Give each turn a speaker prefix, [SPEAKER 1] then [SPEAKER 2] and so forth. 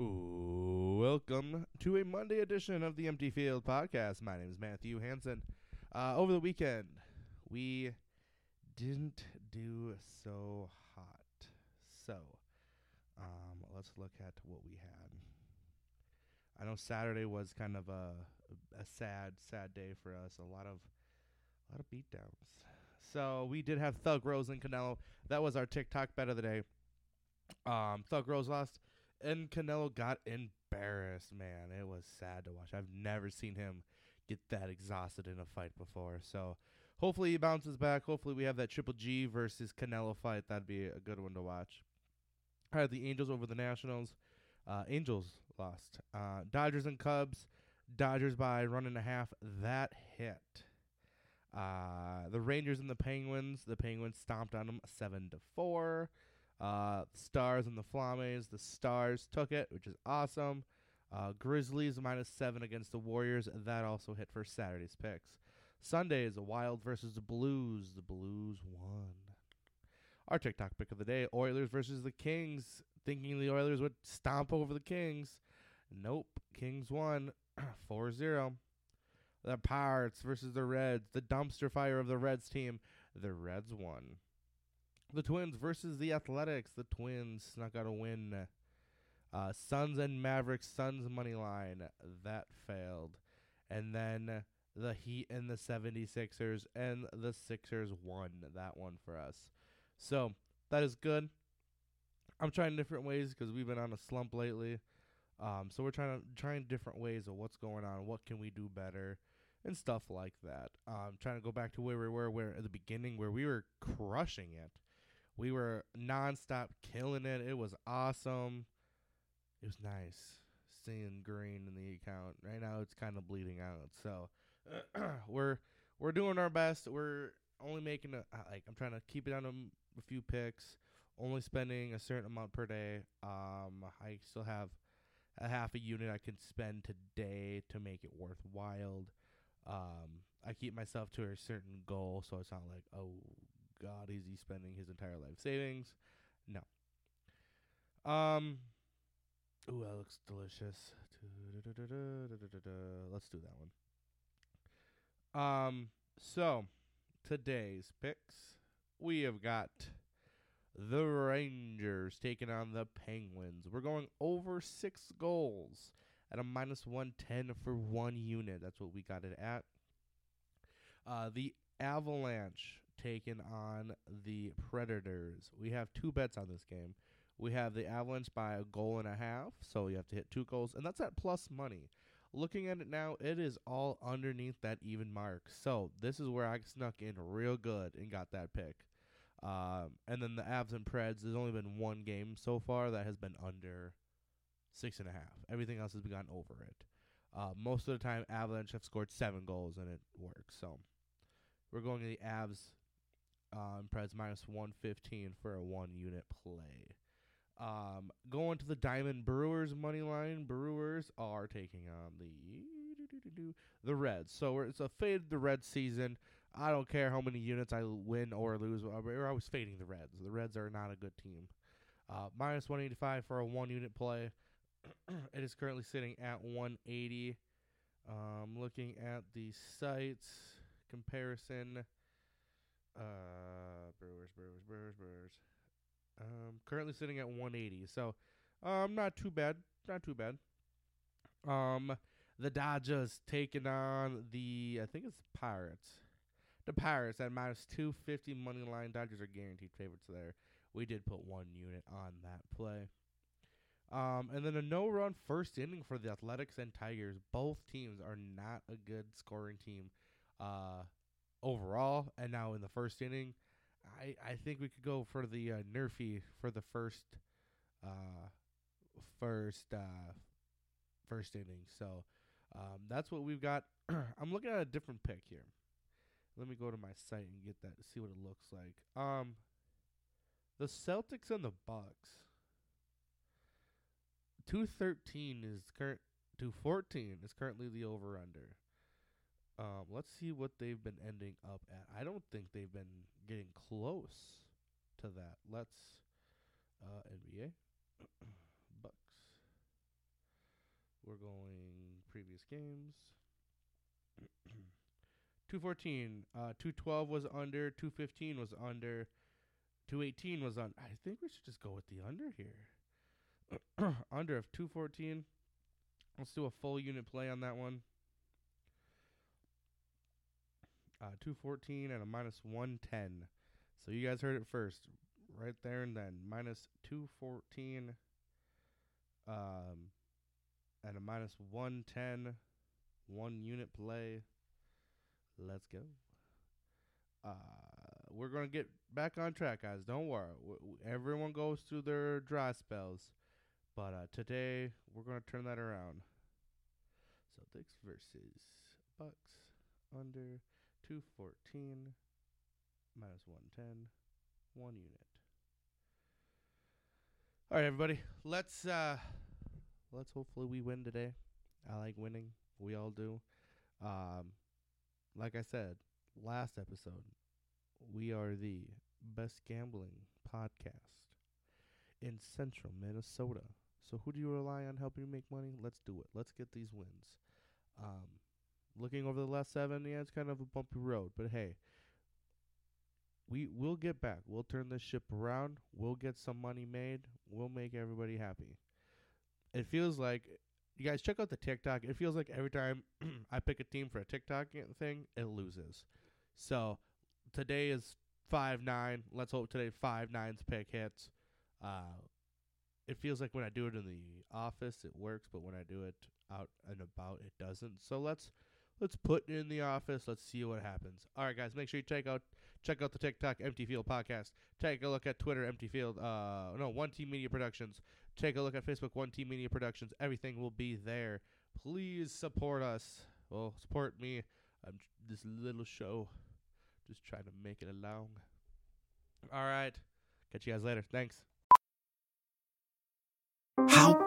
[SPEAKER 1] Welcome to a Monday edition of the Empty Field Podcast. My name is Matthew Hansen. Uh, over the weekend, we didn't do so hot. So, um, let's look at what we had. I know Saturday was kind of a a sad, sad day for us. A lot of a lot of beatdowns. So we did have Thug Rose and Canelo. That was our TikTok bet of the day. Um, Thug Rose lost, and Canelo got embarrassed. Man, it was sad to watch. I've never seen him get that exhausted in a fight before. So hopefully he bounces back. Hopefully we have that Triple G versus Canelo fight. That'd be a good one to watch. I had the Angels over the Nationals. Uh, Angels lost. Uh, Dodgers and Cubs. Dodgers by run and a half. That hit. Uh, the Rangers and the Penguins. The Penguins stomped on them seven to four. Uh, Stars and the Flames. The Stars took it, which is awesome. Uh, Grizzlies minus seven against the Warriors. That also hit for Saturday's picks. Sunday is the Wild versus the Blues. The Blues won. Our TikTok pick of the day: Oilers versus the Kings. Thinking the Oilers would stomp over the Kings. Nope. Kings won 4-0. The Pirates versus the Reds. The dumpster fire of the Reds team. The Reds won. The Twins versus the Athletics. The Twins snuck out a win. Uh, Suns and Mavericks. Suns money line. That failed. And then the Heat and the 76ers. And the Sixers won that one for us. So that is good. I'm trying different ways because we've been on a slump lately. Um, so we're trying to trying different ways of what's going on, what can we do better, and stuff like that. Um, trying to go back to where we were, where at the beginning, where we were crushing it. We were nonstop killing it. It was awesome. It was nice seeing green in the account. Right now, it's kind of bleeding out. So we're we're doing our best. We're only making a uh, like I'm trying to keep it on a few picks. Only spending a certain amount per day. Um, I still have a half a unit I can spend today to make it worthwhile. Um, I keep myself to a certain goal, so it's not like, oh God, is he spending his entire life savings? No. Um. Ooh, that looks delicious. Let's do that one. Um. So, today's picks, we have got the Rangers taking on the Penguins. We're going over six goals at a minus 110 for one unit. That's what we got it at. Uh, the Avalanche taking on the Predators. We have two bets on this game. We have the Avalanche by a goal and a half, so you have to hit two goals, and that's at plus money. Looking at it now, it is all underneath that even mark. So this is where I snuck in real good and got that pick. Um, and then the Avs and Preds, there's only been one game so far that has been under six and a half. Everything else has gone over it. Uh, most of the time, Avalanche have scored seven goals and it works. So we're going to the Avs um, Preds minus 115 for a one unit play. Um, going to the Diamond Brewers money line. Brewers are taking on the the Reds. So it's a fade the Red season. I don't care how many units I win or lose. We're always fading the Reds. The Reds are not a good team. Uh, minus 185 for a one unit play. it is currently sitting at 180. Um, looking at the sites comparison. Uh, Brewers, Brewers, Brewers, Brewers. Um, currently sitting at 180. So, um, not too bad. Not too bad. Um, the Dodgers taking on the I think it's Pirates. The Pirates at minus 250 money line. Dodgers are guaranteed favorites there. We did put one unit on that play. Um, and then a no run first inning for the Athletics and Tigers. Both teams are not a good scoring team uh, overall. And now in the first inning, I, I think we could go for the uh, NRFI for the first uh, first uh, first inning. So um, that's what we've got. I'm looking at a different pick here. Let me go to my site and get that see what it looks like. Um, the Celtics and the Bucks. Two thirteen is current. Two fourteen is currently the over under. Um, let's see what they've been ending up at. I don't think they've been getting close to that. Let's uh, NBA Bucks. We're going previous games. 214, uh, 212 was under, 215 was under, 218 was on. I think we should just go with the under here. under of 214. Let's do a full unit play on that one. Uh, 214 and a minus 110. So you guys heard it first, right there and then. Minus 214 um, and a minus 110. One unit play. Let's go. Uh, we're going to get back on track, guys. Don't worry. W- everyone goes through their dry spells. But uh, today, we're going to turn that around. Celtics versus Bucks under 214 minus 110 one unit. All right everybody let's uh let's hopefully we win today. I like winning. We all do. Um like i said last episode we are the best gambling podcast in central minnesota. So who do you rely on helping you make money? Let's do it. Let's get these wins. Um looking over the last seven, yeah, it's kind of a bumpy road. But hey, we we'll get back. We'll turn this ship around. We'll get some money made. We'll make everybody happy. It feels like you guys check out the TikTok. It feels like every time I pick a team for a TikTok thing, it loses. So today is five nine. Let's hope today five nines pick hits. Uh, it feels like when I do it in the office, it works, but when I do it out and about, it doesn't. So let's let's put it in the office. Let's see what happens. All right, guys, make sure you check out check out the TikTok Empty Field podcast. Take a look at Twitter Empty Field. Uh, no, One Team Media Productions. Take a look at Facebook One Team Media Productions. Everything will be there. Please support us. Well, support me. I'm this little show, just trying to make it along. All right, catch you guys later. Thanks.